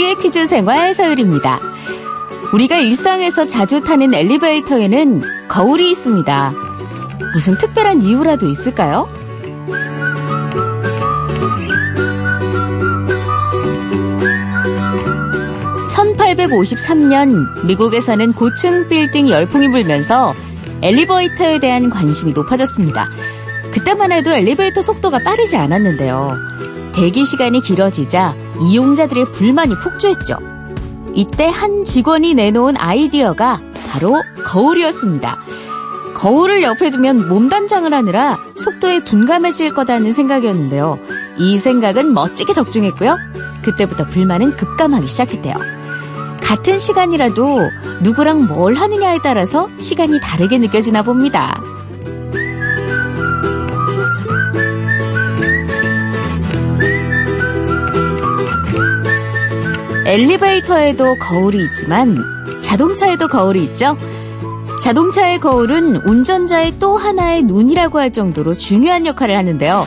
모두의 퀴즈 생활 서율입니다. 우리가 일상에서 자주 타는 엘리베이터에는 거울이 있습니다. 무슨 특별한 이유라도 있을까요? 1853년 미국에서는 고층 빌딩 열풍이 불면서 엘리베이터에 대한 관심이 높아졌습니다. 그때만 해도 엘리베이터 속도가 빠르지 않았는데요. 대기 시간이 길어지자 이용자들의 불만이 폭주했죠. 이때 한 직원이 내놓은 아이디어가 바로 거울이었습니다. 거울을 옆에 두면 몸단장을 하느라 속도에 둔감해질 거다는 생각이었는데요. 이 생각은 멋지게 적중했고요. 그때부터 불만은 급감하기 시작했대요. 같은 시간이라도 누구랑 뭘 하느냐에 따라서 시간이 다르게 느껴지나 봅니다. 엘리베이터에도 거울이 있지만 자동차에도 거울이 있죠? 자동차의 거울은 운전자의 또 하나의 눈이라고 할 정도로 중요한 역할을 하는데요.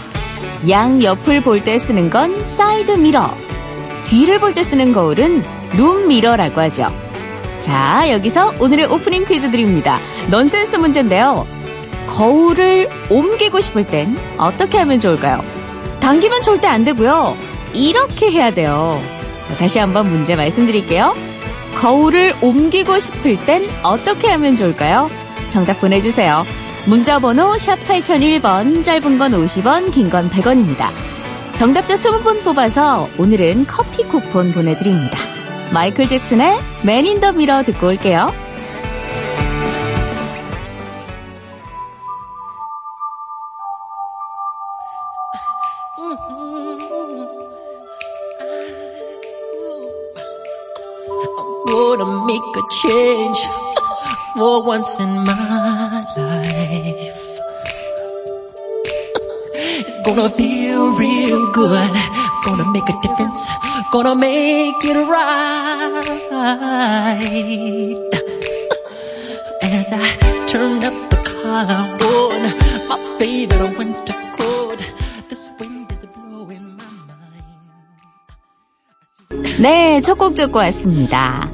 양 옆을 볼 때 쓰는 건 사이드 미러. 뒤를 볼 때 쓰는 거울은 룸 미러라고 하죠. 자, 여기서 오늘의 오프닝 퀴즈 드립니다. 넌센스 문제인데요. 거울을 옮기고 싶을 땐 어떻게 하면 좋을까요? 당기면 절대 안 되고요. 이렇게 해야 돼요. 자, 다시 한번 문제 말씀드릴게요. 거울을 옮기고 싶을 땐 어떻게 하면 좋을까요? 정답 보내주세요. 문자 번호 샵 8001번, 짧은 건 50원, 긴 건 100원입니다. 정답자 20분 뽑아서 오늘은 커피 쿠폰 보내드립니다. 마이클 잭슨의 Man in the Mirror 듣고 올게요. Gonna make a change for once in my life. It's gonna feel real good. Gonna make a difference. Gonna make it right. As I turn up the collar on my favorite winter 네, 첫 곡 듣고 왔습니다.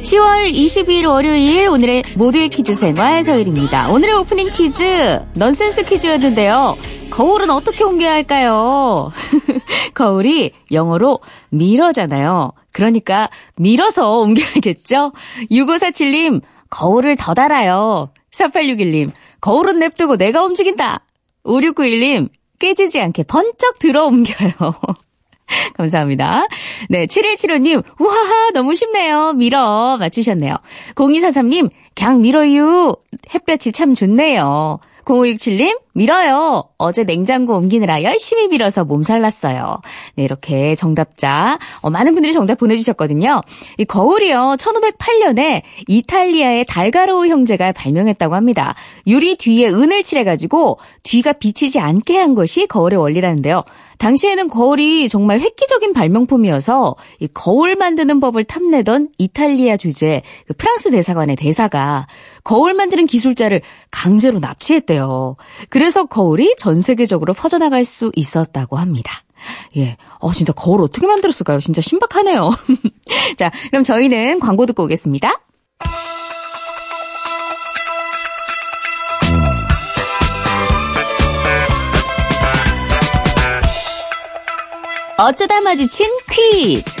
10월 22일 월요일 오늘의 모두의 퀴즈 생활 서일입니다. 오늘의 오프닝 퀴즈 넌센스 퀴즈였는데요. 거울은 어떻게 옮겨야 할까요? 거울이 영어로 미러잖아요. 그러니까 밀어서 옮겨야겠죠? 6547님 거울을 더 달아요. 4861님 거울은 냅두고 내가 움직인다. 5691님 깨지지 않게 번쩍 들어 옮겨요. 감사합니다. 네, 7175님, 우하하, 너무 쉽네요. 밀어. 맞추셨네요. 0243님, 그냥 밀어요. 햇볕이 참 좋네요. 0567님, 밀어요. 어제 냉장고 옮기느라 열심히 밀어서 몸살 났어요. 네, 이렇게 정답자, 어, 많은 분들이 정답 보내주셨거든요. 이 거울이요, 1508년에 이탈리아의 달가로우 형제가 발명했다고 합니다. 유리 뒤에 은을 칠해가지고 뒤가 비치지 않게 한 것이 거울의 원리라는데요. 당시에는 거울이 정말 획기적인 발명품이어서 이 거울 만드는 법을 탐내던 이탈리아 주재 그 프랑스 대사관의 대사가 거울 만드는 기술자를 강제로 납치했대요. 그래서 거울이 전 세계적으로 퍼져나갈 수 있었다고 합니다. 예. 어, 진짜 거울 어떻게 만들었을까요? 진짜 신박하네요. 자, 그럼 저희는 광고 듣고 오겠습니다. 어쩌다 마주친 퀴즈.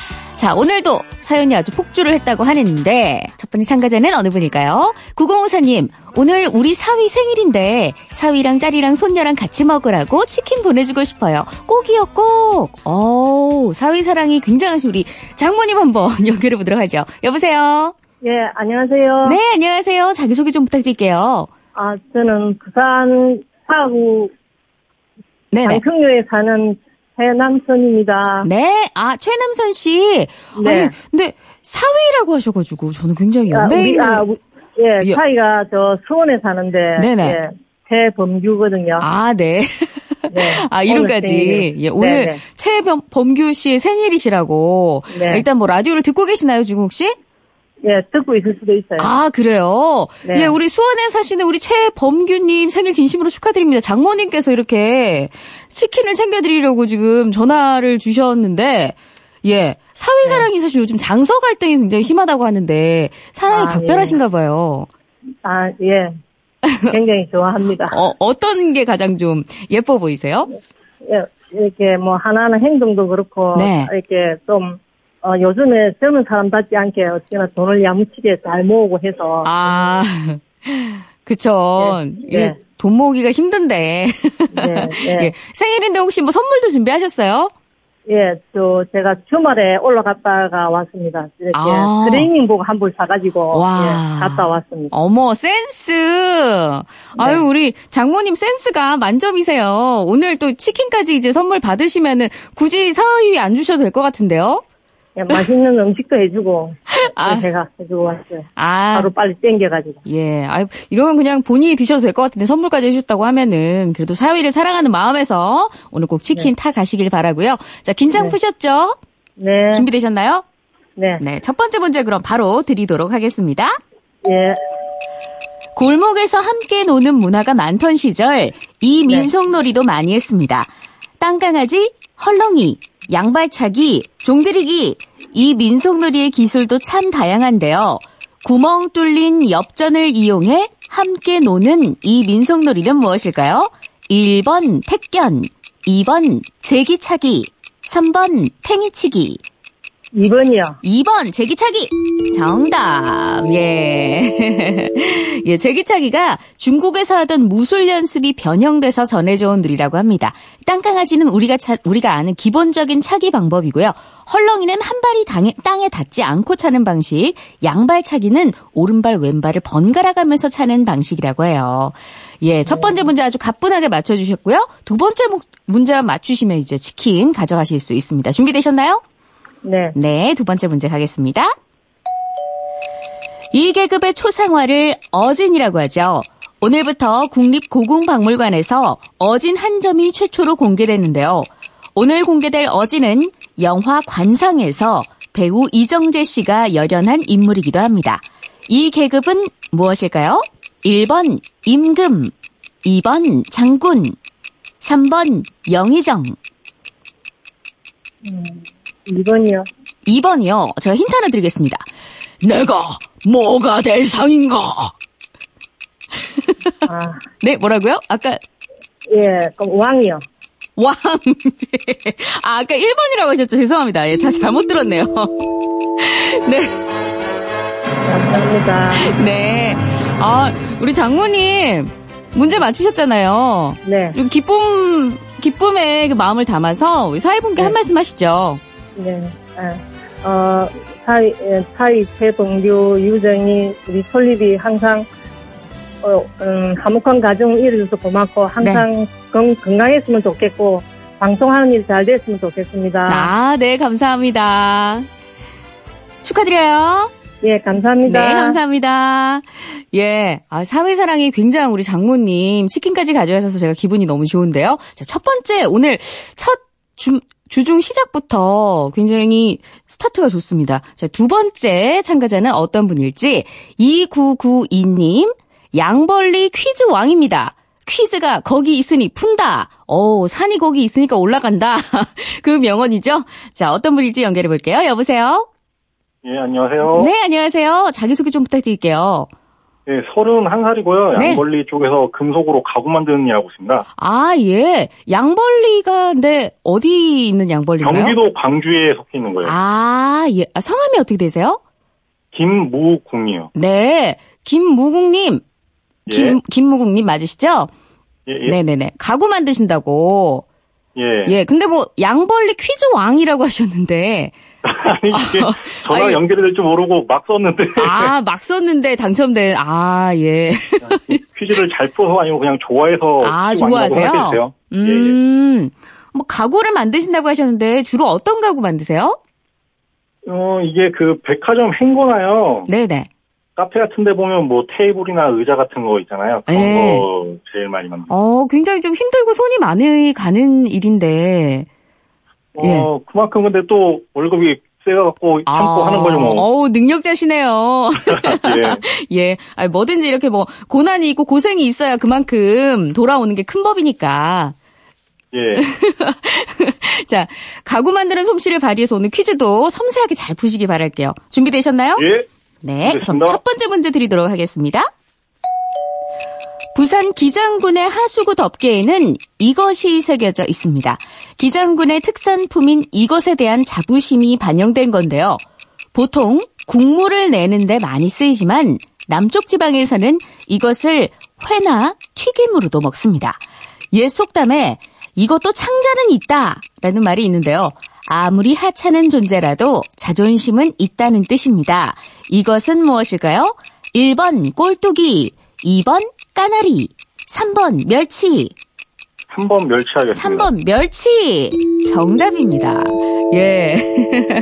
자, 오늘도 사연이 아주 폭주를 했다고 하는데 첫 번째 참가자는 어느 분일까요? 9054님, 오늘 우리 사위 생일인데 사위랑 딸이랑 손녀랑 같이 먹으라고 치킨 보내주고 싶어요. 꼭이요, 꼭. 오, 사위 사랑이 굉장하신 우리 장모님 한번 연결해 보도록 하죠. 여보세요? 예, 안녕하세요. 네, 안녕하세요. 자기소개 좀 부탁드릴게요. 아, 저는 부산 사구 네네. 방평류에 사는 해남선입니다. 네, 아, 최남선 씨. 네. 아니, 근데 사위라고 하셔가지고 저는 굉장히 아, 연배 우리. 아, 우- 예, 예. 사이가 저 수원에 사는데. 네네. 예, 최범규거든요. 아, 네. 네. 아, 오늘 이름까지. 생일이. 예, 오늘 네네. 최범규 씨의 생일이시라고. 네. 일단 뭐 라디오를 듣고 계시나요, 지금 혹시? 예, 듣고 있을 수도 있어요. 아, 그래요? 네. 예, 우리 수원에 사시는 우리 최범규님 생일 진심으로 축하드립니다. 장모님께서 이렇게 치킨을 챙겨드리려고 지금 전화를 주셨는데, 예, 사회사랑이 사실 요즘 장서 갈등이 굉장히 심하다고 하는데, 사랑이 아, 각별하신가 봐요. 아, 예. 굉장히 좋아합니다. 어, 어떤 게 가장 좀 예뻐 보이세요? 예, 이렇게 뭐 하나하나 행동도 그렇고 네. 이렇게 좀 어, 요즘에 젊은 사람답지 않게 어떻게나 돈을 야무치게 잘 모으고 해서 아, 그쵸. 네, 이게 네. 돈 모으기가 힘든데. 네, 네. 예, 생일인데 혹시 뭐 선물도 준비하셨어요? 예, 저 제가 주말에 올라갔다가 왔습니다. 이렇게 아. 트레이닝복 한 벌 사가지고 와. 예, 갔다 왔습니다. 어머, 센스! 네. 아유, 우리 장모님 센스가 만점이세요. 오늘 또 치킨까지 이제 선물 받으시면은 굳이 사위 안 주셔도 될 것 같은데요? 예, 맛있는 음식도 해주고 아. 예, 제가 해주고 왔어요. 아, 하루 빨리 땡겨가지고. 예. 아유, 이러면 그냥 본인이 드셔도 될 것 같은데 선물까지 해주셨다고 하면은 그래도 사위를 사랑하는 마음에서 오늘 꼭 치킨 타 가시길 바라고요 자, 긴장 네. 푸셨죠? 네, 준비되셨나요? 네, 네. 첫 번째 문제 그럼 바로 드리도록 하겠습니다. 예, 골목에서 함께 노는 문화가 많던 시절 이 네. 민속놀이도 많이 했습니다. 땅강아지, 헐렁이, 양발차기, 종들이기 이 민속놀이의 기술도 참 다양한데요. 구멍 뚫린 엽전을 이용해 함께 노는 이 민속놀이는 무엇일까요? 1번 택견, 2번 제기차기, 3번 팽이치기, 2번이요. 2번 제기차기 정답 예. 예 제기차기가 중국에서 하던 무술 연습이 변형돼서 전해져 온 놀이라고 합니다. 땅강아지는 우리가 차, 우리가 아는 기본적인 차기 방법이고요. 헐렁이는 한 발이 당에, 땅에 닿지 않고 차는 방식, 양발 차기는 오른발 왼발을 번갈아 가면서 차는 방식이라고 해요. 예, 첫 번째 문제 아주 가뿐하게 맞춰주셨고요. 두 번째 목- 문제만 맞추시면 이제 치킨 가져가실 수 있습니다. 준비되셨나요? 네, 네, 두 번째 문제 가겠습니다. 이 계급의 초상화를 어진이라고 하죠. 오늘부터 국립고궁박물관에서 어진 한 점이 최초로 공개됐는데요. 오늘 공개될 어진은 영화 관상에서 배우 이정재 씨가 열연한 인물이기도 합니다. 이 계급은 무엇일까요? 1번 임금, 2번 장군, 3번 영의정, 2번이요. 2번이요. 제가 힌트 하나 드리겠습니다. 내가 뭐가 될 상인가? 아, 네, 뭐라고요? 아까 예, 그럼 왕이요. 왕. 아, 아까 1번이라고 하셨죠? 죄송합니다. 예, 자, 잘못 들었네요. 네, 감사합니다. 네. 아, 우리 장모님, 문제 맞추셨잖아요. 네, 좀 기쁨, 기쁨의 그 마음을 담아서 우리 사회분께 한 네. 말씀 하시죠. 네. 예. 어, 사이, 예, 사이, 최동규, 유정이, 우리 솔립이 항상, 어, 음, 화목한 가정 이루어줘서 고맙고, 항상 건, 건강했으면 좋겠고, 방송하는 일 잘 됐으면 좋겠습니다. 아, 네, 감사합니다. 축하드려요. 예, 감사합니다. 네, 감사합니다. 예. 아, 사회사랑이 굉장한 우리 장모님 치킨까지 가져가셔서 제가 기분이 너무 좋은데요. 자, 첫 번째, 오늘 첫 주, 주중 시작부터 굉장히 스타트가 좋습니다. 자, 두 번째 참가자는 어떤 분일지 2992님, 양벌리 퀴즈 왕입니다. 퀴즈가 거기 있으니 푼다. 오, 산이 거기 있으니까 올라간다. 그 명언이죠. 자, 어떤 분일지 연결해 볼게요. 여보세요? 예, 안녕하세요. 네, 안녕하세요. 자기소개 좀 부탁드릴게요. 예, 31살이고요. 네. 양벌리 쪽에서 금속으로 가구 만드는 일 하고 있습니다. 아, 예. 양벌리가, 근데, 어디 있는 양벌리인가요? 경기도 광주에 속해 있는 거예요. 아, 예. 아, 성함이 어떻게 되세요? 김무궁이요. 네. 김무국님. 예. 김, 김무국님 맞으시죠? 예, 예. 네네네. 가구 만드신다고. 예. 예. 근데 뭐, 양벌리 퀴즈 왕이라고 하셨는데. 아니, 이게 전화 아니. 연결이 될줄 모르고 막 썼는데. 아, 막 썼는데 당첨된, 아, 예. 퀴즈를 잘 풀어서 아니고 그냥 좋아해서. 아, 좋아하세요? 생각해주세요. 예, 예. 음. 뭐, 가구를 만드신다고 하셨는데, 주로 어떤 가구 만드세요? 어, 이게 그 백화점 행거나요. 네네. 카페 같은 데 보면 뭐 테이블이나 의자 같은 거 있잖아요. 그런 예. 거 제일 많이 만들고. 어, 굉장히 좀 힘들고 손이 많이 가는 일인데. 예. 어, 그만큼 근데 또 월급이 세갖고 참고 하는 거죠, 뭐. 아, 어우, 능력자시네요. 예. 예. 아니, 뭐든지 이렇게 뭐, 고난이 있고 고생이 있어야 그만큼 돌아오는 게 큰 법이니까. 예. 자, 가구 만드는 솜씨를 발휘해서 오늘 퀴즈도 섬세하게 잘 푸시기 바랄게요. 준비되셨나요? 예. 네. 그럼. 첫 번째 문제 드리도록 하겠습니다. 부산 기장군의 하수구 덮개에는 이것이 새겨져 있습니다. 기장군의 특산품인 이것에 대한 자부심이 반영된 건데요. 보통 국물을 내는데 많이 쓰이지만 남쪽 지방에서는 이것을 회나 튀김으로도 먹습니다. 옛 속담에 이것도 창자는 있다 라는 말이 있는데요. 아무리 하찮은 존재라도 자존심은 있다는 뜻입니다. 이것은 무엇일까요? 1번 꼴뚜기, 2번 까나리, 3번 멸치, 3번 멸치 하겠습니다. 3번 멸치. 정답입니다. 예.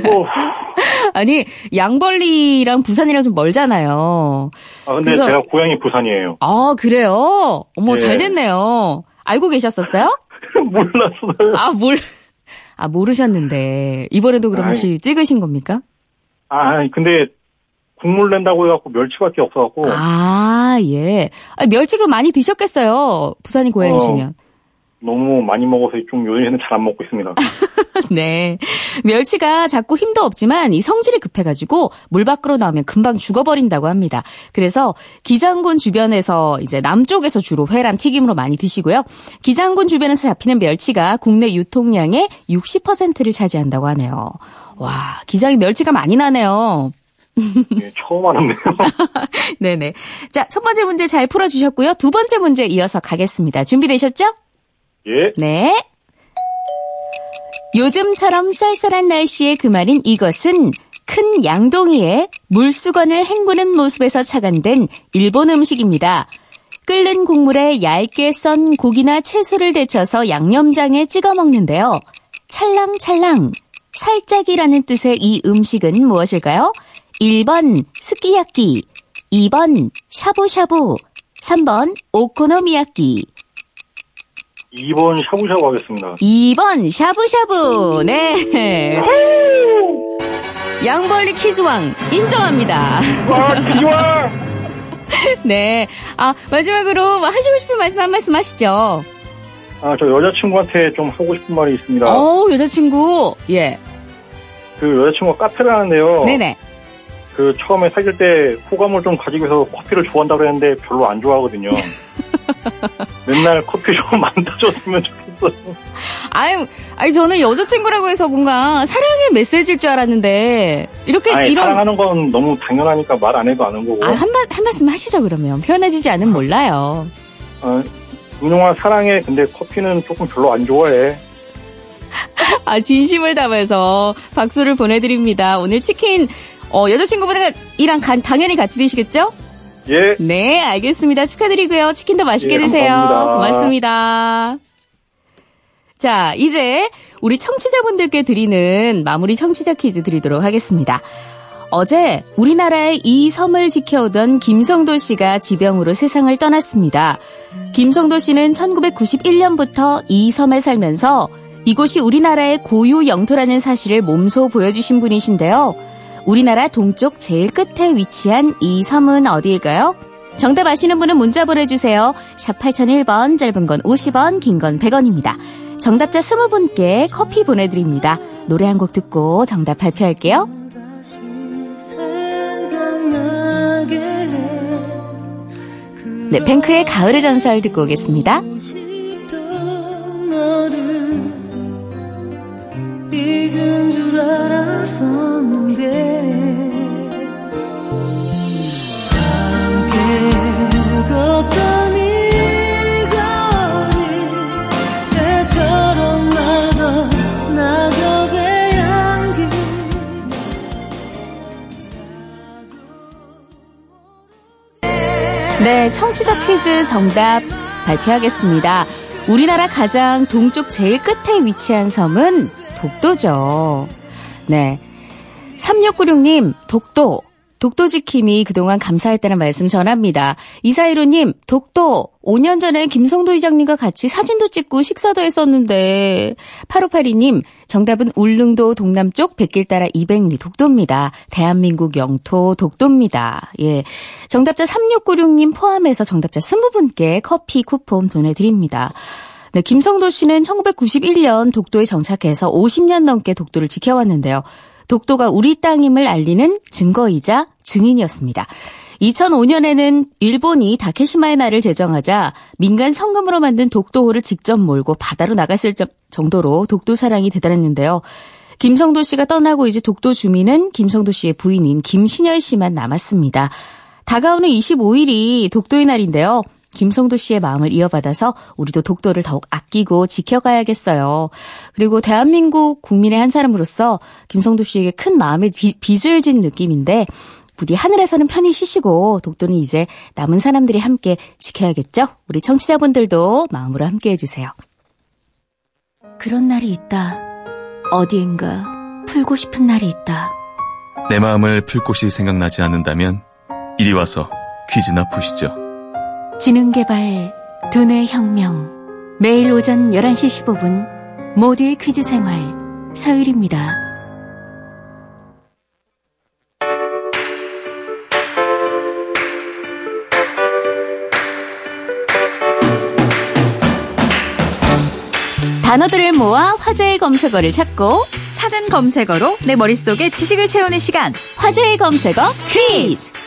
오, 아니, 양벌리랑 부산이랑 좀 멀잖아요. 아, 근데 그래서- 제가 고향이 부산이에요. 아, 그래요? 어머, 예. 잘 됐네요. 알고 계셨었어요? 몰랐어요. 아, 몰, 아, 모르셨는데. 이번에도 그럼 아이. 혹시 찍으신 겁니까? 아, 근데 국물 낸다고 해갖고 멸치밖에 없어갖고. 아, 예. 아, 멸치를 많이 드셨겠어요. 부산이 고향이시면. 너무 많이 먹어서 좀 요새는 잘 안 먹고 있습니다. 네. 멸치가 자꾸 힘도 없지만 이 성질이 급해가지고 물 밖으로 나오면 금방 죽어버린다고 합니다. 그래서 기장군 주변에서 이제 남쪽에서 주로 회랑 튀김으로 많이 드시고요. 기장군 주변에서 잡히는 멸치가 국내 유통량의 60%를 차지한다고 하네요. 와, 기장이 멸치가 많이 나네요. 예, 처음 알았네요. 네네. 자, 첫 번째 문제 잘 풀어주셨고요. 두 번째 문제 이어서 가겠습니다. 준비되셨죠? 예. 네. 요즘처럼 쌀쌀한 날씨에 그 말인 이것은 큰 양동이에 물수건을 헹구는 모습에서 착안된 일본 음식입니다. 끓는 국물에 얇게 썬 고기나 채소를 데쳐서 양념장에 찍어 먹는데요. 찰랑찰랑, 살짝이라는 뜻의 이 음식은 무엇일까요? 1번 스키야키, 2번 샤브샤브, 3번 오코노미야키. 2번 샤브샤브 하겠습니다. 2번 샤브샤브. 네. 양벌리 퀴즈왕 인정합니다. 와, 기와! 네. 아, 마지막으로 뭐 하시고 싶은 말씀 한 말씀 하시죠. 아, 저 여자친구한테 좀 하고 싶은 말이 있습니다. 어우, 여자친구. 예. 그 여자친구가 카페를 하는데요. 네네. 그 처음에 사귈 때 호감을 좀 가지고 해서 커피를 좋아한다고 그랬는데 별로 안 좋아하거든요. 맨날 커피 좀 안 타줬으면 좋겠어요. 아유, 아니, 저는 여자친구라고 해서 뭔가 사랑의 메시지일 줄 알았는데, 이렇게 아니, 이런. 사랑하는 건 너무 당연하니까 말 안 해도 아는 거고. 아, 한, 말, 한 말씀 하시죠, 그러면. 표현해주지 않으면 몰라요. 어, 은용아 사랑해. 근데 커피는 조금 별로 안 좋아해. 아, 진심을 담아서 박수를 보내드립니다. 오늘 치킨, 어, 여자친구분이랑 간- 당연히 같이 드시겠죠? 예. 네, 알겠습니다. 축하드리고요. 치킨도 맛있게 예, 드세요. 감사합니다. 고맙습니다. 자, 이제 우리 청취자분들께 드리는 마무리 청취자 퀴즈 드리도록 하겠습니다. 어제 우리나라의 이 섬을 지켜오던 김성도 씨가 지병으로 세상을 떠났습니다. 김성도 씨는 1991년부터 이 섬에 살면서 이곳이 우리나라의 고유 영토라는 사실을 몸소 보여주신 분이신데요. 우리나라 동쪽 제일 끝에 위치한 이 섬은 어디일까요? 정답 아시는 분은 문자 보내주세요. 샵 8001번, 짧은 건 50원, 긴 건 100원입니다. 정답자 20분께 커피 보내드립니다. 노래 한 곡 듣고 정답 발표할게요. 네, 뱅크의 가을의 전설 듣고 오겠습니다. 청취자 퀴즈 정답 발표하겠습니다. 우리나라 가장 동쪽 제일 끝에 위치한 섬은 독도죠. 네. 3696님, 독도. 독도 지킴이 그동안 감사했다는 말씀 전합니다. 이사이로님, 독도 5년 전에 김성도 의장님과 같이 사진도 찍고 식사도 했었는데 8582님, 정답은 울릉도 동남쪽 백길 따라 200리 독도입니다. 대한민국 영토 독도입니다. 예. 정답자 3696님 포함해서 정답자 20분께 커피 쿠폰 보내드립니다. 네, 김성도 씨는 1991년 독도에 정착해서 50년 넘게 독도를 지켜왔는데요. 독도가 우리 땅임을 알리는 증거이자 증인이었습니다. 2005년에는 일본이 다케시마의 날을 제정하자 민간 성금으로 만든 독도호를 직접 몰고 바다로 나갔을 정도로 독도 사랑이 대단했는데요. 김성도 씨가 떠나고 이제 독도 주민은 김성도 씨의 부인인 김신열 씨만 남았습니다. 다가오는 25일이 독도의 날인데요. 김성도 씨의 마음을 이어받아서 우리도 독도를 더욱 아끼고 지켜가야겠어요. 그리고 대한민국 국민의 한 사람으로서 김성도 씨에게 큰 마음의 빚을 진 느낌인데 부디 하늘에서는 편히 쉬시고 독도는 이제 남은 사람들이 함께 지켜야겠죠? 우리 청취자분들도 마음으로 함께 해주세요. 그런 날이 있다. 어디엔가 풀고 싶은 날이 있다. 내 마음을 풀 곳이 생각나지 않는다면 이리 와서 퀴즈나 푸시죠. 지능개발 두뇌 혁명. 매일 오전 11시 15분 모두의 퀴즈 생활 서율입니다. 단어들을 모아 화제의 검색어를 찾고 찾은 검색어로 내 머릿속에 지식을 채우는 시간. 화제의 검색어 퀴즈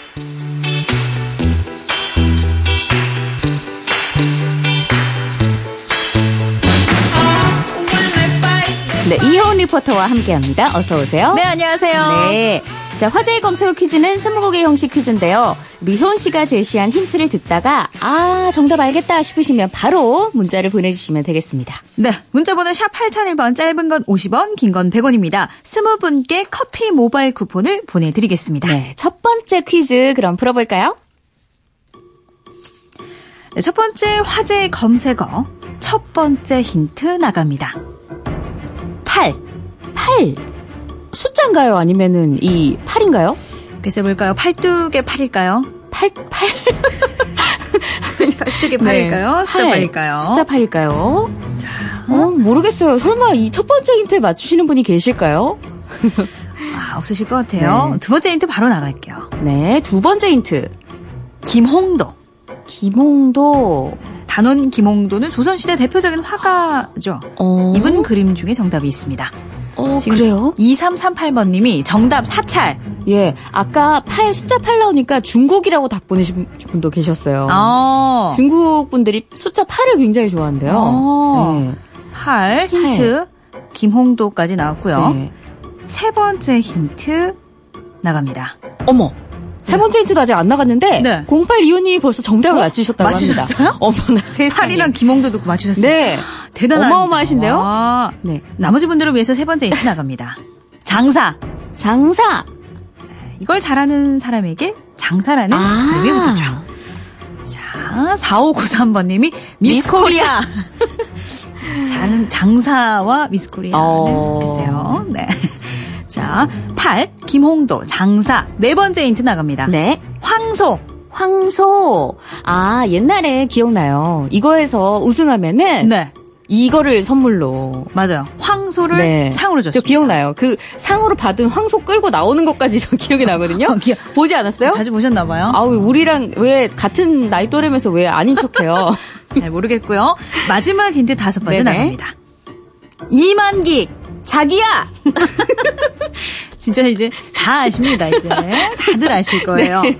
네, 이효은 리포터와 함께합니다. 어서 오세요. 네, 안녕하세요. 네. 자, 화제의 검색어 퀴즈는 스무곡의 형식 퀴즈인데요. 우리 효은 씨가 제시한 힌트를 듣다가 아 정답 알겠다 싶으시면 바로 문자를 보내주시면 되겠습니다. 네, 문자번호 샵 8001번 짧은 건 50원, 긴 건 100원입니다. 스무 분께 커피 모바일 쿠폰을 보내드리겠습니다. 네, 첫 번째 퀴즈 그럼 풀어볼까요? 네, 첫 번째 화제의 검색어 첫 번째 힌트 나갑니다. 8. 8. 숫자인가요? 아니면은 이 8인가요? 글쎄 볼까요? 팔뚝의 8일까요? 8, 8. 팔뚝의 8일까요? 네. 숫자 8일까요? 숫자 8일까요? 자. 어, 모르겠어요. 설마 이 첫 번째 힌트 맞추시는 분이 계실까요? 아, 없으실 것 같아요. 네. 두 번째 힌트 바로 나갈게요. 네, 두 번째 힌트. 김홍도. 김홍도. 단원 김홍도는 조선시대 대표적인 화가죠. 어... 이분 그림 중에 정답이 있습니다. 어, 그래요? 2338번님이 정답 사찰. 예, 아까 8, 숫자 8 나오니까 중국이라고 답 보내신 분도 계셨어요. 어. 중국 분들이 숫자 8을 굉장히 좋아한대요. 어. 네. 8, 힌트. 8. 김홍도까지 나왔고요. 네. 세 번째 힌트 나갑니다. 어머. 세 번째 힌트도 아직 안 나갔는데 네. 0825님이 벌써 정답을 어? 맞추셨다고 맞추셨어요? 합니다. 어머나 세상에. 8이랑 김홍도도 맞추셨어요. 네. 대단한. 어마어마하신데요? 와. 네. 나머지 분들을 위해서 세 번째 힌트 나갑니다. 장사. 장사. 이걸 잘하는 사람에게 장사라는 아. 이름이 붙었죠. 자, 4593번님이 미스코리아. 잘 장사와 미스코리아는 어... 글쎄요. 네. 자, 8. 김홍도, 장사. 네 번째 힌트 나갑니다. 네. 황소. 황소. 아, 옛날에 기억나요. 이거에서 우승하면은. 네. 이거를 선물로 맞아요. 황소를 네. 상으로 줬어요. 저 기억나요. 그 상으로 받은 황소 끌고 나오는 것까지 저 기억이 나거든요. 어, 기... 보지 않았어요? 자주 보셨나 봐요. 아, 왜 우리랑 왜 같은 나이 또래면서 왜 아닌 척해요? 잘 모르겠고요. 마지막 힌트 다섯 번째. 나갑니다. 이만기 자기야! 진짜 이제 다 아십니다, 이제. 다들 아실 거예요. 네.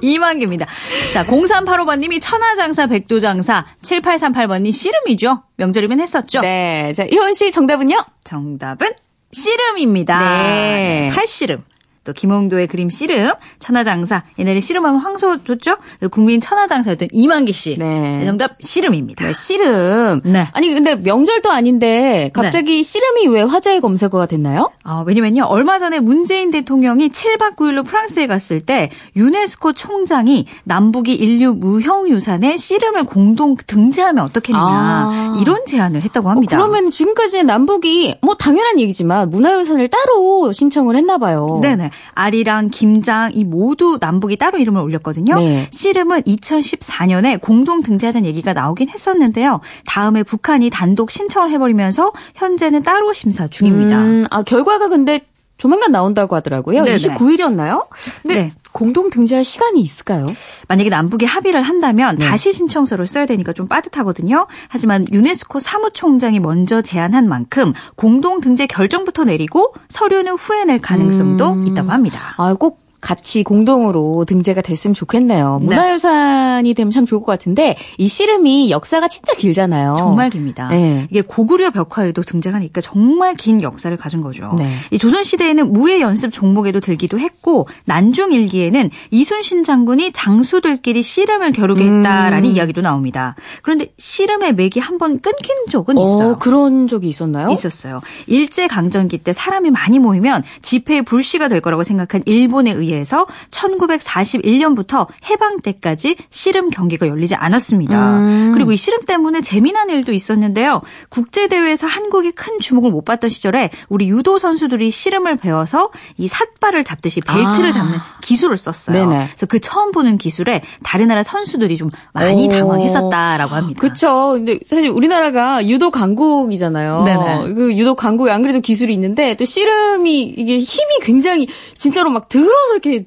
이만기입니다. 자, 0385번님이 천하장사, 백도장사, 7838번님 씨름이죠. 명절이면 했었죠. 네. 자, 이원 씨 정답은요? 정답은 씨름입니다. 네. 팔씨름. 또 김홍도의 그림 씨름, 천하장사. 옛날에 씨름하면 황소 좋죠? 국민 천하장사였던 이만기 씨. 네. 정답 씨름입니다. 네, 씨름. 네. 아니 근데 명절도 아닌데 갑자기 네. 씨름이 왜 화제의 검색어가 됐나요? 아, 왜냐면요. 얼마 전에 문재인 대통령이 7박 9일로 프랑스에 갔을 때 유네스코 총장이 남북이 인류 무형 유산에 씨름을 공동 등재하면 어떻겠느냐. 아. 이런 제안을 했다고 합니다. 어, 그러면 지금까지 남북이 뭐 당연한 얘기지만 문화유산을 따로 신청을 했나 봐요. 네네. 아리랑, 김장 이 모두 남북이 따로 이름을 올렸거든요. 네. 씨름은 2014년에 공동 등재하자는 얘기가 나오긴 했었는데요. 다음에 북한이 단독 신청을 해버리면서 현재는 따로 심사 중입니다. 음, 아, 결과가 근데 조만간 나온다고 하더라고요. 네네. 29일이었나요? 근데 네. 공동 등재할 시간이 있을까요? 만약에 남북이 합의를 한다면 네. 다시 신청서를 써야 되니까 좀 빠듯하거든요. 하지만 유네스코 사무총장이 먼저 제안한 만큼 공동 등재 결정부터 내리고 서류는 후에 낼 가능성도 음. 있다고 합니다. 아, 꼭 같이 공동으로 등재가 됐으면 좋겠네요. 네. 문화유산이 되면 참 좋을 것 같은데 이 씨름이 역사가 진짜 길잖아요. 정말 깁니다. 네. 이게 고구려 벽화에도 등장하니까 정말 긴 역사를 가진 거죠. 네. 이 조선 시대에는 무예 연습 종목에도 들기도 했고 난중 일기에는 이순신 장군이 장수들끼리 씨름을 겨루겠다라는 음. 이야기도 나옵니다. 그런데 씨름의 맥이 한 번 끊긴 적은 있어요. 어, 그런 적이 있었나요? 있었어요. 일제 강점기 때 사람이 많이 모이면 집회의 불씨가 될 거라고 생각한 일본에 의 해서 1941년부터 해방 때까지 씨름 경기가 열리지 않았습니다. 음. 그리고 이 씨름 때문에 재미난 일도 있었는데요. 국제 대회에서 한국이 큰 주목을 못 받던 시절에 우리 유도 선수들이 씨름을 배워서 이 삿발을 잡듯이 벨트를 아. 잡는 기술을 썼어요. 네네. 그래서 그 처음 보는 기술에 다른 나라 선수들이 좀 많이 오. 당황했었다라고 합니다. 그쵸. 근데 사실 우리나라가 유도 강국이잖아요. 네네. 그 유도 강국에 안 그래도 기술이 있는데 또 씨름이 이게 힘이 굉장히 진짜로 막 들어서 이렇게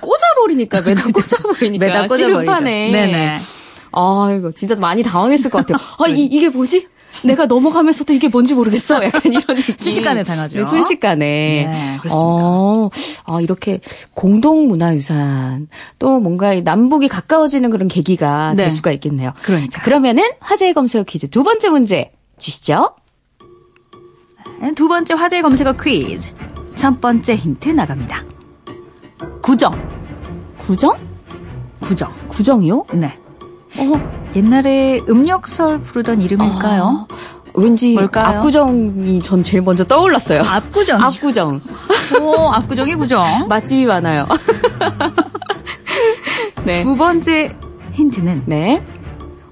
꽂아버리니까 매다 꽂아버리니까 매다 꽂아버리죠. 네네. 아 이거 진짜 많이 당황했을 것 같아요. 아 이, 이게 뭐지? 내가 넘어가면서도 이게 뭔지 모르겠어. 약간 이런. 순식간에 당하죠. 네, 순식간에. 네, 그렇습니다. 어, 아, 이렇게 공동 문화유산 또 뭔가 이 남북이 가까워지는 그런 계기가 네. 될 수가 있겠네요. 그러니까요. 자, 그러면은 화제의 검색 퀴즈 두 번째 문제 주시죠. 두 번째 화제 검색어 퀴즈. 첫 번째 힌트 나갑니다. 구정. 구정? 구정. 구정이요? 네. 어, 옛날에 음력설 부르던 이름일까요? 아, 왠지 뭘까요? 압구정이 전 제일 먼저 떠올랐어요. 압구정. 압구정. 오, 압구정이 구정. 맛집이 많아요. 네. 두 번째 힌트는 네.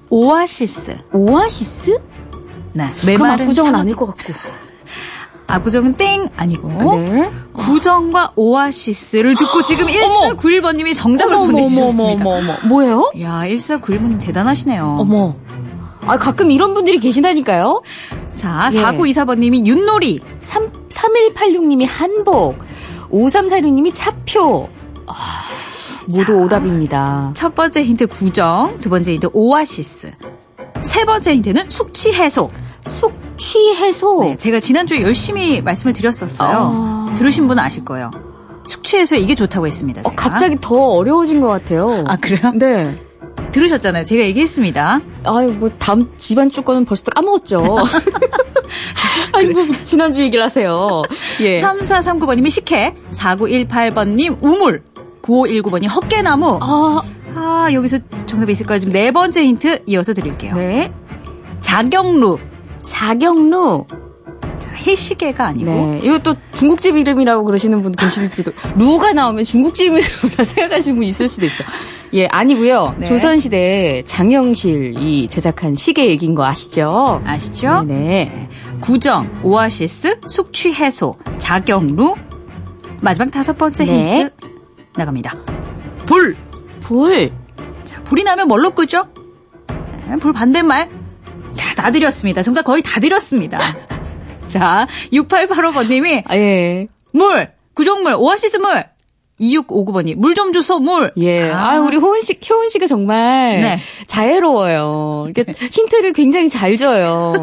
오아시스. 오아시스? 네. 그럼 메마른 압구정은 산- 아닐 것 같고. 압구정은 땡 아니고 네. 구정과 오아시스를 듣고 지금 1491번님이 정답을 어머, 보내주셨습니다. 어머, 어머, 어머. 뭐예요? 야, 1491번님 대단하시네요. 어머. 아, 가끔 이런 분들이 계신다니까요? 자, 예. 4924번님이 윷놀이. 3, 3186님이 한복, 5346님이 차표. 아, 모두 오답입니다. 첫 번째 힌트 구정, 두 번째 힌트 오아시스. 세 번째 힌트는 숙취 해소. 숙 취 해소. 네, 제가 지난주에 열심히 말씀을 드렸었어요. 아. 들으신 분은 아실 거예요. 숙취 해소에 이게 좋다고 했습니다. 어. 갑자기 더 어려워진 것 같아요. 아, 그래요? 네. 들으셨잖아요. 제가 얘기했습니다. 아유, 뭐, 다음 집안 주 거는 벌써 까먹었죠. 아니, 뭐, 지난주 얘기를 하세요. 예. 3439번님이 식혜, 4918번님 우물, 9519번님 헛개나무. 아, 아, 여기서 정답이 있을까요? 지금 네 번째 힌트 이어서 드릴게요. 네. 자경루. 자경루. 자, 해시계가 아니고. 네. 이것도 중국집 이름이라고 그러시는 분 계실지도. 루가 나오면 중국집 이름이라 생각하시는 분 있을 수도 있어. 예, 아니고요. 네. 조선시대 장영실이 제작한 시계 얘기인 거 아시죠? 아시죠? 네. 구정, 오아시스, 숙취 해소, 자경루. 마지막 다섯 번째 네. 힌트 나갑니다. 불. 불. 자, 불이 나면 뭘로 끄죠? 네, 불 반대말. 자, 다 드렸습니다. 정답 거의 다 드렸습니다. 자, 6885번님이 아, 예. 물, 구정물, 오아시스 물. 2659번이 물 좀 주소 물. 예. 아, 우리 호은 씨, 효은 씨가 정말 네. 자애로워요. 이렇게 힌트를 굉장히 잘 줘요.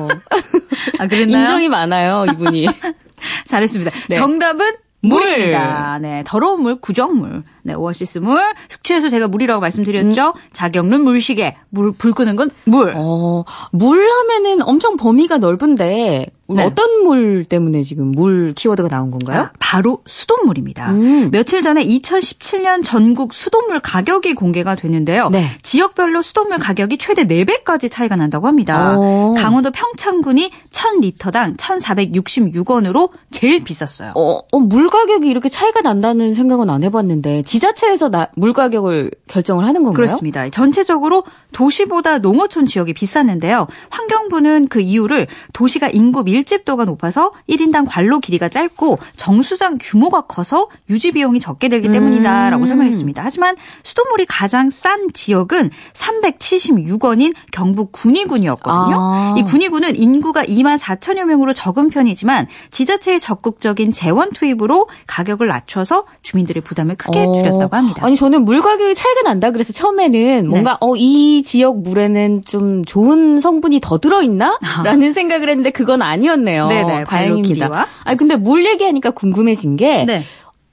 아, 그랬나요? 인정이 많아요, 이분이. 잘했습니다. 네. 정답은 물입니다. 네, 더러운 물, 구정물. 네, 오아시스 물. 숙취해서 제가 물이라고 말씀드렸죠. 자경룬 물시계. 물, 불 끄는 건 물. 어, 물 하면은 엄청 범위가 넓은데, 네. 어떤 물 때문에 지금 물 키워드가 나온 건가요? 아, 바로 수돗물입니다. 음. 며칠 전에 2017년 전국 수돗물 가격이 공개가 됐는데요. 네. 지역별로 수돗물 가격이 최대 4배까지 차이가 난다고 합니다. 오. 강원도 평창군이 1000리터당 1,466원으로 제일 비쌌어요. 어, 어, 물 가격이 이렇게 차이가 난다는 생각은 안 해봤는데 지자체에서 나, 물 가격을 결정을 하는 건가요? 그렇습니다. 전체적으로 도시보다 농어촌 지역이 비쌌는데요. 환경부는 그 이유를 도시가 인구 밀집도가 높아서 1인당 관로 길이가 짧고 정수장 규모가 커서 유지 비용이 적게 들기 때문이다라고 음. 설명했습니다. 하지만 수돗물이 가장 싼 지역은 376원인 경북 군위군이었거든요. 아. 이 군위군은 인구가 2만 4천여 명으로 적은 편이지만 지자체의 적극적인 재원 투입으로 가격을 낮춰서 주민들의 부담을 크게 어, 줄였다 고 합니다. 아니 저는 물 가격이 차이가 난다 그래서 처음에는 뭔가 어이 지역 물에는 좀 좋은 성분이 더 들어있나라는 생각을 했는데 그건 아니었네요. 네네, 다행입니다. 발로키드와. 아니 근데 물 얘기하니까 궁금해진 게 네.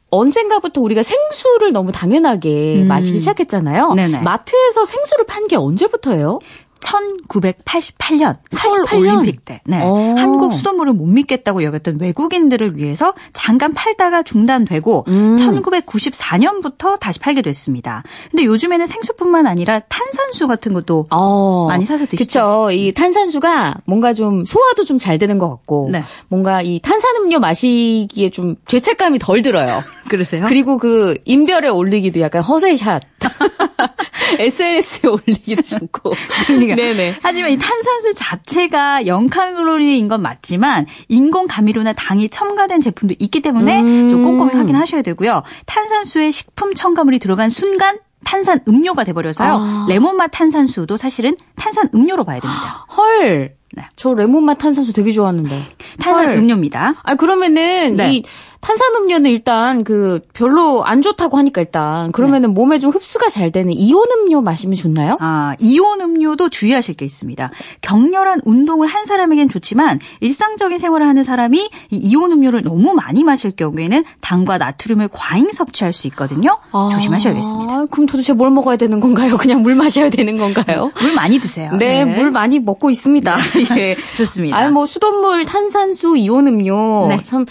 언젠가부터 우리가 생수를 너무 당연하게 음. 마시기 시작했잖아요. 네네. 마트에서 생수를 판 게 언제부터예요? 1988년 서울 88년? 올림픽 때 네. 어. 한국 수돗물을 못 믿겠다고 여겼던 외국인들을 위해서 잠깐 팔다가 중단되고 음. 1994년부터 다시 팔게 됐습니다. 근데 요즘에는 생수뿐만 아니라 탄산수 같은 것도 어. 많이 사서 드시죠? 그쵸. 이 탄산수가 뭔가 좀 소화도 좀 잘 되는 것 같고. 네. 뭔가 이 탄산음료 마시기에 좀 죄책감이 덜 들어요. 그러세요? 그리고 그 인별에 올리기도 약간 허세샷. SNS에 올리기도 좋고. 네네. 하지만 이 탄산수 자체가 0칼로리인 건 맞지만 인공 감미료나 당이 첨가된 제품도 있기 때문에 음. 좀 꼼꼼히 확인하셔야 되고요. 탄산수에 식품 첨가물이 들어간 순간 탄산 음료가 돼버려서요. 아. 레몬맛 탄산수도 사실은 탄산 음료로 봐야 됩니다. 헐. 네. 저 레몬맛 탄산수 되게 좋아하는데. 탄산 헐. 음료입니다. 아 그러면은 네. 이 탄산음료는 일단 그 별로 안 좋다고 하니까 일단 그러면은 몸에 좀 흡수가 잘 되는 이온 음료 마시면 좋나요? 아, 이온 음료도 주의하실 게 있습니다. 격렬한 운동을 한 사람에겐 좋지만 일상적인 생활을 하는 사람이 이 이온 음료를 너무 많이 마실 경우에는 당과 나트륨을 과잉 섭취할 수 있거든요. 조심하셔야겠습니다. 아, 그럼 도대체 뭘 먹어야 되는 건가요? 그냥 물 마셔야 되는 건가요? 물 많이 드세요. 네, 물 많이 먹고 있습니다. 예. 좋습니다. 아니 뭐 수돗물, 탄산수, 이온 음료 네. 참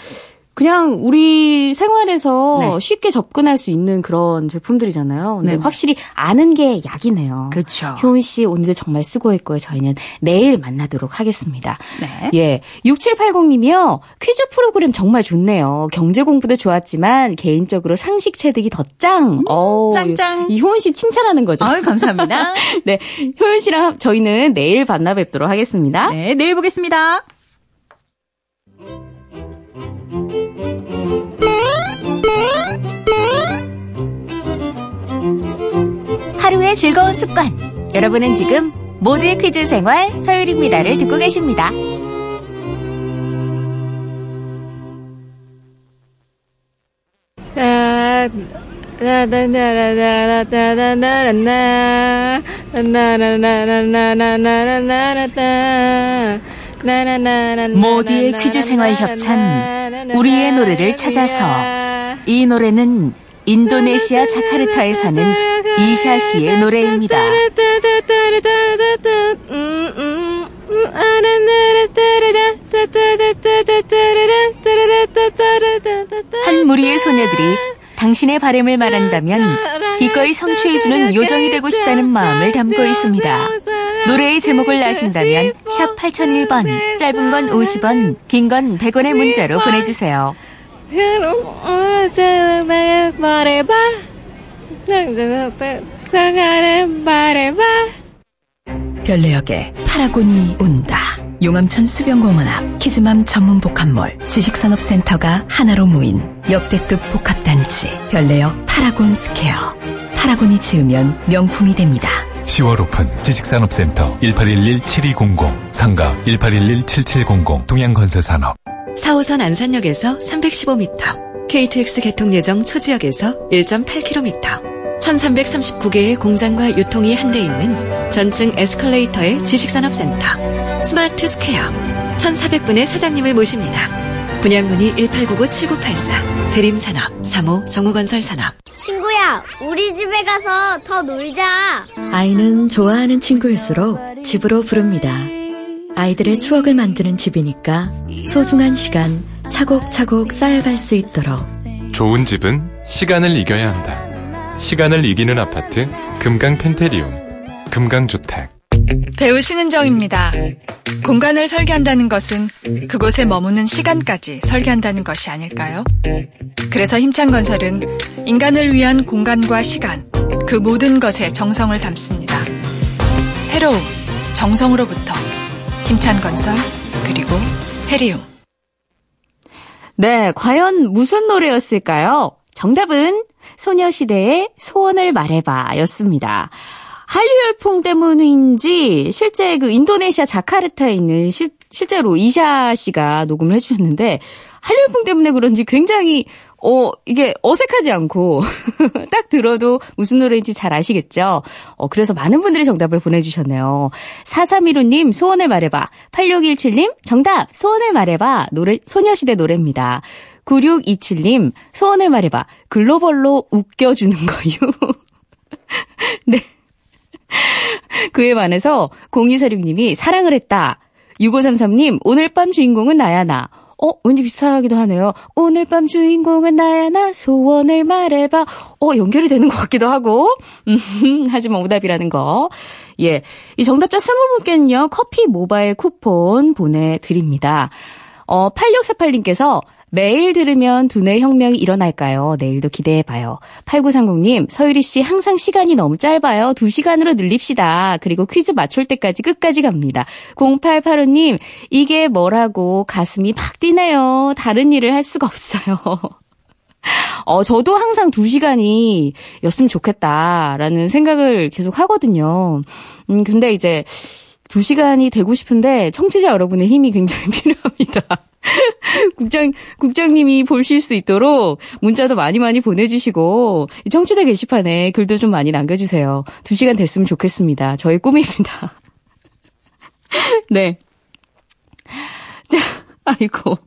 그냥 우리 생활에서 네. 쉽게 접근할 수 있는 그런 제품들이잖아요. 근데 네. 확실히 아는 게 약이네요. 그렇죠. 효은 씨 오늘도 정말 수고했고요. 저희는 내일 만나도록 하겠습니다. 네. 예. 6780님이요. 퀴즈 프로그램 정말 좋네요. 경제 공부도 좋았지만 개인적으로 상식 체득이 더 짱. 어우, 짱짱. 이 효은 씨 칭찬하는 거죠. 아유, 감사합니다. 네. 효은 씨랑 저희는 내일 만나 뵙도록 하겠습니다. 네, 내일 보겠습니다. 하루의 즐거운 습관. 여러분은 지금 모두의 퀴즈 생활 서율입니다를 듣고 계십니다. 모두의 퀴즈 생활 협찬 우리의 노래를 찾아서 이 노래는 인도네시아 자카르타에 사는 이샤 씨의 노래입니다. 한 무리의 소녀들이 당신의 바램을 말한다면 기꺼이 성취해주는 요정이 되고 싶다는 마음을 담고 있습니다. 노래의 제목을 아신다면 샵 8001번, 짧은 건 50원, 긴 건 100원의 문자로 보내주세요. 별내역에 파라곤이 온다. 용암천 수변공원 앞 kids mom 전문 복합몰 지식산업센터가 하나로 모인 역대급 복합단지 별내역 파라곤 스퀘어. 파라곤이 지으면 명품이 됩니다. 10월 오픈 지식산업센터 1811-7200 상가 1811-7700 동양건설산업 4호선 안산역에서 315m, KTX 개통 예정 초지역에서 1.8km, 1339개의 공장과 유통이 한데 있는 전층 에스컬레이터의 지식산업센터, 스마트 스퀘어, 1400분의 사장님을 모십니다. 분양문의 1899-7984, 대림산업, 삼호 정우건설산업. 친구야, 우리 집에 가서 더 놀자. 아이는 좋아하는 친구일수록 집으로 부릅니다. 아이들의 추억을 만드는 집이니까 소중한 시간 차곡차곡 쌓여갈 수 있도록 좋은 집은 시간을 이겨야 한다. 시간을 이기는 아파트 금강 펜테리움 금강주택 배우 신은정입니다. 공간을 설계한다는 것은 그곳에 머무는 시간까지 설계한다는 것이 아닐까요? 그래서 힘찬 건설은 인간을 위한 공간과 시간, 그 모든 것에 정성을 담습니다. 새로운 정성으로부터 힘찬 건설, 그리고 해리움. 네, 과연 무슨 노래였을까요? 정답은 소녀시대의 소원을 말해봐 였습니다. 한류 열풍 때문인지 실제 그 인도네시아 자카르타에 있는 시, 실제로 이샤 씨가 녹음을 해주셨는데 한류 열풍 때문에 그런지 굉장히 어, 이게 어색하지 않고 딱 들어도 무슨 노래인지 잘 아시겠죠? 어, 그래서 많은 분들이 정답을 보내주셨네요. 4315님, 소원을 말해봐. 8617님, 정답, 소원을 말해봐. 노래, 소녀시대 노래입니다. 9627님, 소원을 말해봐. 글로벌로 웃겨주는 거유. 네. 그에 반해서 0246님이 사랑을 했다. 6533님 오늘 밤 주인공은 나야 나. 어, 왠지 비슷하기도 하네요. 오늘 밤 주인공은 나야, 나 소원을 말해봐. 어, 연결이 되는 것 같기도 하고. 음, 하지만 뭐 오답이라는 거. 예. 이 정답자 20분께는요, 커피 모바일 쿠폰 보내드립니다. 어, 8648님께서 매일 들으면 두뇌 혁명이 일어날까요? 내일도 기대해봐요. 8930님, 서유리 씨 항상 시간이 너무 짧아요. 2시간으로 늘립시다. 그리고 퀴즈 맞출 때까지 끝까지 갑니다. 0885님, 이게 뭐라고 가슴이 팍 뛰네요. 다른 일을 할 수가 없어요. 어, 저도 항상 2시간이였으면 좋겠다라는 생각을 계속 하거든요. 음, 근데 이제 2시간이 되고 싶은데 청취자 여러분의 힘이 굉장히 필요합니다. 국장, 국장님이 보실 수 있도록 문자도 많이 많이 보내주시고, 청취자 게시판에 글도 좀 많이 남겨주세요. 두 시간 됐으면 좋겠습니다. 저의 꿈입니다. 네. 자, 아이고.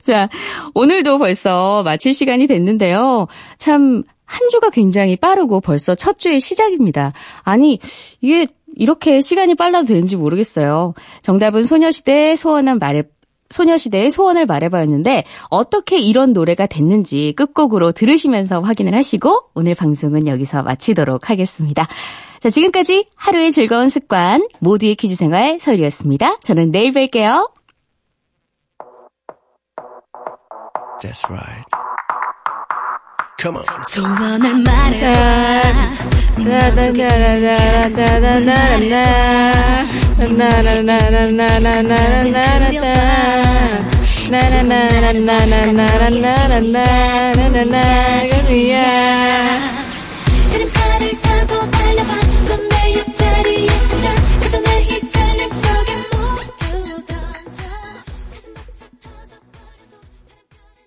자, 오늘도 벌써 마칠 시간이 됐는데요. 참, 한 주가 굉장히 빠르고 벌써 첫 주의 시작입니다. 아니, 이게 이렇게 시간이 빨라도 되는지 모르겠어요. 정답은 소녀시대 소원한 말의 소녀시대의 소원을 말해봐였는데 어떻게 이런 노래가 됐는지 끝곡으로 들으시면서 확인을 하시고 오늘 방송은 여기서 마치도록 하겠습니다. 자, 지금까지 하루의 즐거운 습관 모두의 퀴즈 생활 서유였습니다. 저는 내일 뵐게요. That's right. Come on. 소원을 말해봐.